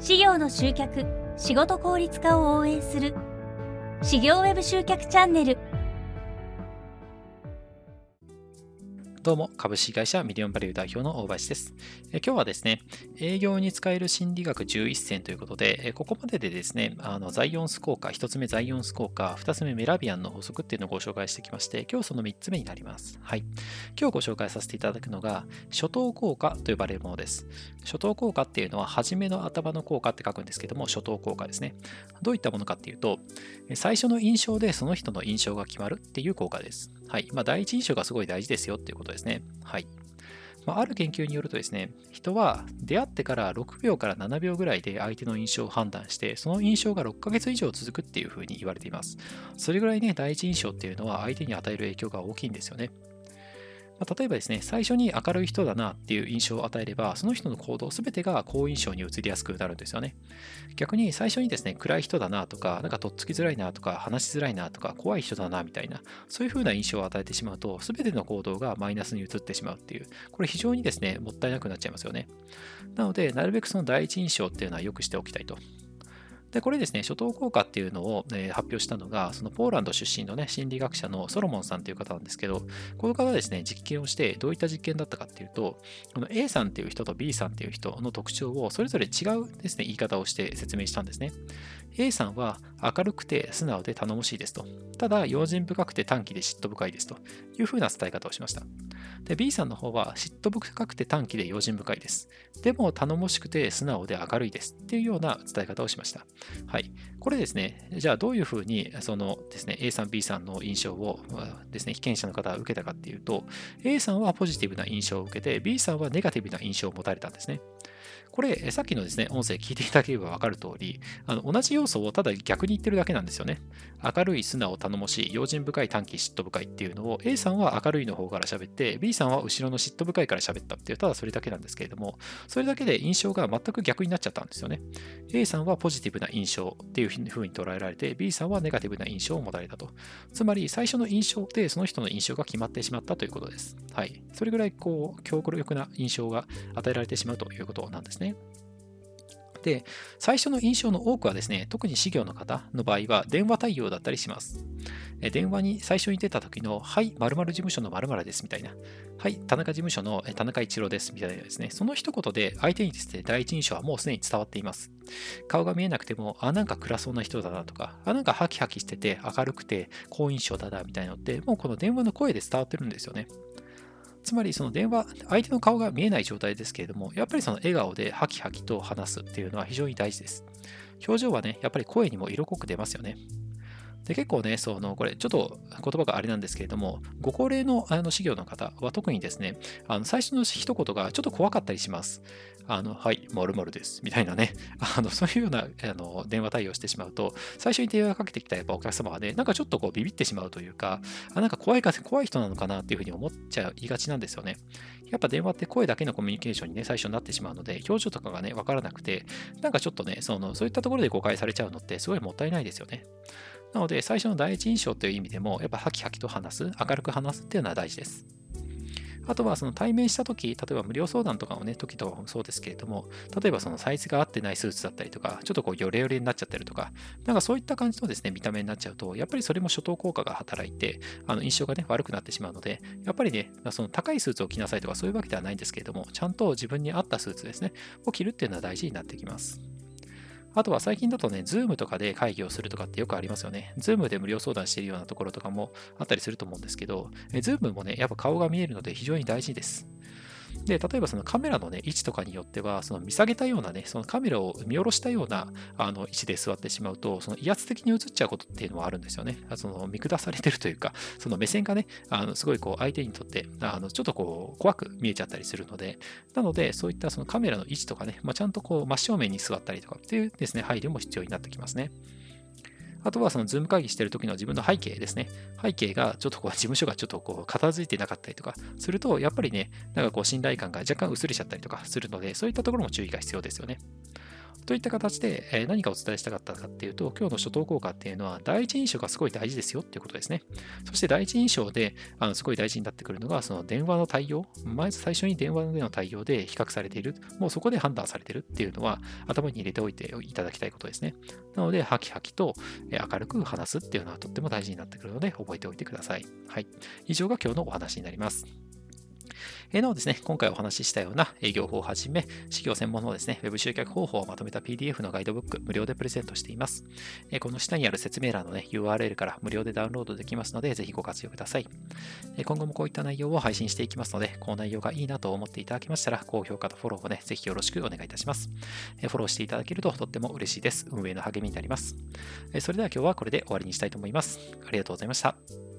事業の集客仕事効率化を応援する。事業ウェブ集客チャンネル。どうも、株式会社ミリオンバリュー代表の大林です。え今日はですね、営業に使える心理学11選ということで、えここまででですね、あのザイオンス効果、1つ目ザイオンス効果、2つ目メラビアンの法則っていうのをご紹介してきまして、今日その3つ目になります。はい。今日ご紹介させていただくのが、初等効果と呼ばれるものです。初等効果っていうのは、初めの頭の効果って書くんですけども、初等効果ですね。どういったものかっていうと、最初の印象でその人の印象が決まるっていう効果です。はい。まあ、第一印象がすごい大事ですよっていうことですね。はい。まあ、ある研究によるとですね、人は出会ってから6秒から7秒ぐらいで相手の印象を判断して、その印象が6ヶ月以上続くっていうふうに言われています。それぐらいね、第一印象っていうのは相手に与える影響が大きいんですよね。まあ、例えばですね、最初に明るい人だなっていう印象を与えれば、その人の行動すべてが好印象に移りやすくなるんですよね。逆に最初にですね、暗い人だなとか、なんかとっつきづらいなとか、話しづらいなとか、怖い人だなみたいな、そういう風な印象を与えてしまうと、すべての行動がマイナスに移ってしまうっていう、これ非常にですね、もったいなくなっちゃいますよね。なので、なるべくその第一印象っていうのは良くしておきたいと。で、これですね、初等効果っていうのを、え、発表したのが、そのポーランド出身のね、心理学者のソロモンさんという方なんですけど、この方はですね、実験をして、どういった実験だったかっていうと、この A さんっていう人と B さんっていう人の特徴をそれぞれ違うですね、言い方をして説明したんですね。A さんは明るくて素直で頼もしいですと。ただ、用心深くて短気で嫉妬深いですというふうな伝え方をしました。で、B さんの方は嫉妬深くて短気で用心深いです。でも、頼もしくて素直で明るいですっていうような伝え方をしました。はい。これですね、じゃあどういうふうにそのですね、A さん、B さんの印象をですね、被験者の方は受けたかっていうと、A さんはポジティブな印象を受けて、B さんはネガティブな印象を持たれたんですね。これ、さっきのですね、音声聞いていただければ分かる通り、あの同じ要素をただ逆に言ってるだけなんですよね。明るい、素直、頼もしい、用心深い、短期、嫉妬深いっていうのを A さんは明るいの方から喋って、B さんは後ろの嫉妬深いから喋ったっていう、ただそれだけなんですけれども、それだけで印象が全く逆になっちゃったんですよね。A さんはポジティブな印象っていうふうに捉えられて、B さんはネガティブな印象を持たれたと。つまり、最初の印象でその人の印象が決まってしまったということです。はい。それぐらい、こう、強力な印象が与えられてしまうということなんですね。で、最初の印象の多くはですね、特に事業の方の場合は電話対応だったりします。電話に最初に出た時の、はい、〇〇事務所の〇〇ですみたいな、はい、田中事務所の田中一郎ですみたいなですね、その一言で相手にですね、第一印象はもうすでに伝わっています。顔が見えなくても、あ、なんか暗そうな人だなとか、あ、なんかハキハキしてて明るくて好印象だなみたいなのって、もうこの電話の声で伝わってるんですよね。つまりその電話、相手の顔が見えない状態ですけれども、やっぱりその笑顔でハキハキと話すっていうのは非常に大事です。表情はね、やっぱり声にも色濃く出ますよね。で結構ね、そのこれちょっと言葉があれなんですけれども、ご高齢のあの資料の方は特にですね、あの最初の一言がちょっと怖かったりします。あの、はい、まるです、みたいなね、あの、そういうようなあの電話対応してしまうと、最初に電話かけてきたやっぱお客様はね、なんかちょっとこうビビってしまうというか、あなんか怖いか、怖い人なのかなっていうふうに思っちゃいがちなんですよね。やっぱ電話って声だけのコミュニケーションにね、最初になってしまうので、表情とかがね、わからなくて、なんかちょっとね、その、そういったところで誤解されちゃうのってすごいもったいないですよね。なので、最初の第一印象という意味でも、やっぱハキハキと話す、明るく話すっていうのは大事です。あとはその対面した時、例えば無料相談とかのね、時とかもそうですけれども、例えばそのサイズが合ってないスーツだったりとか、ちょっとこうヨレヨレになっちゃったりとか、なんかそういった感じのですね、見た目になっちゃうと、やっぱりそれも初頭効果が働いて、あの印象がね、悪くなってしまうので、やっぱりね、その高いスーツを着なさいとかそういうわけではないんですけれども、ちゃんと自分に合ったスーツですね、を着るっていうのは大事になってきます。あとは最近だとね、ズームとかで会議をするとかってよくありますよね。ズームで無料相談しているようなところとかもあったりすると思うんですけど、ズームもね、やっぱ顔が見えるので非常に大事です。で、例えばそのカメラのね、位置とかによっては、その見下げたようなね、そのカメラを見下ろしたようなあの位置で座ってしまうと、その威圧的に映っちゃうことっていうのはあるんですよね。その見下されてるというか、その目線がね、あのすごいこう相手にとってあのちょっとこう怖く見えちゃったりするので、なのでそういったそのカメラの位置とかね、まあ、ちゃんとこう真正面に座ったりとかっていうですね、配慮も必要になってきますね。あとはそのズーム会議してる時の自分の背景ですね。背景がちょっとこう事務所がちょっとこう片付いてなかったりとかすると、やっぱりね、なんかこう信頼感が若干薄れちゃったりとかするので、そういったところも注意が必要ですよね。といった形で、え何かお伝えしたかったかっていうと、今日の初等効果っていうのは、第一印象がすごい大事ですよっていうことですね。そして第一印象で、あのすごい大事になってくるのが、その電話の対応、まず最初に電話での対応で比較されている、もうそこで判断されているっていうのは、頭に入れておいていただきたいことですね。なので、ハキハキと明るく話すっていうのはとっても大事になってくるので、覚えておいてください。はい。以上が今日のお話になります。えなおですね、今回お話ししたような営業法をはじめ、事業専門のですね、Web 集客方法をまとめた PDF のガイドブック、無料でプレゼントしています。えこの下にある説明欄のね、URL から無料でダウンロードできますので、ぜひご活用ください。え今後もこういった内容を配信していきますので、この内容がいいなと思っていただけましたら、高評価とフォローをね、ぜひよろしくお願いいたします。えフォローしていただけるととっても嬉しいです。運営の励みになります。えそれでは今日はこれで終わりにしたいと思います。ありがとうございました。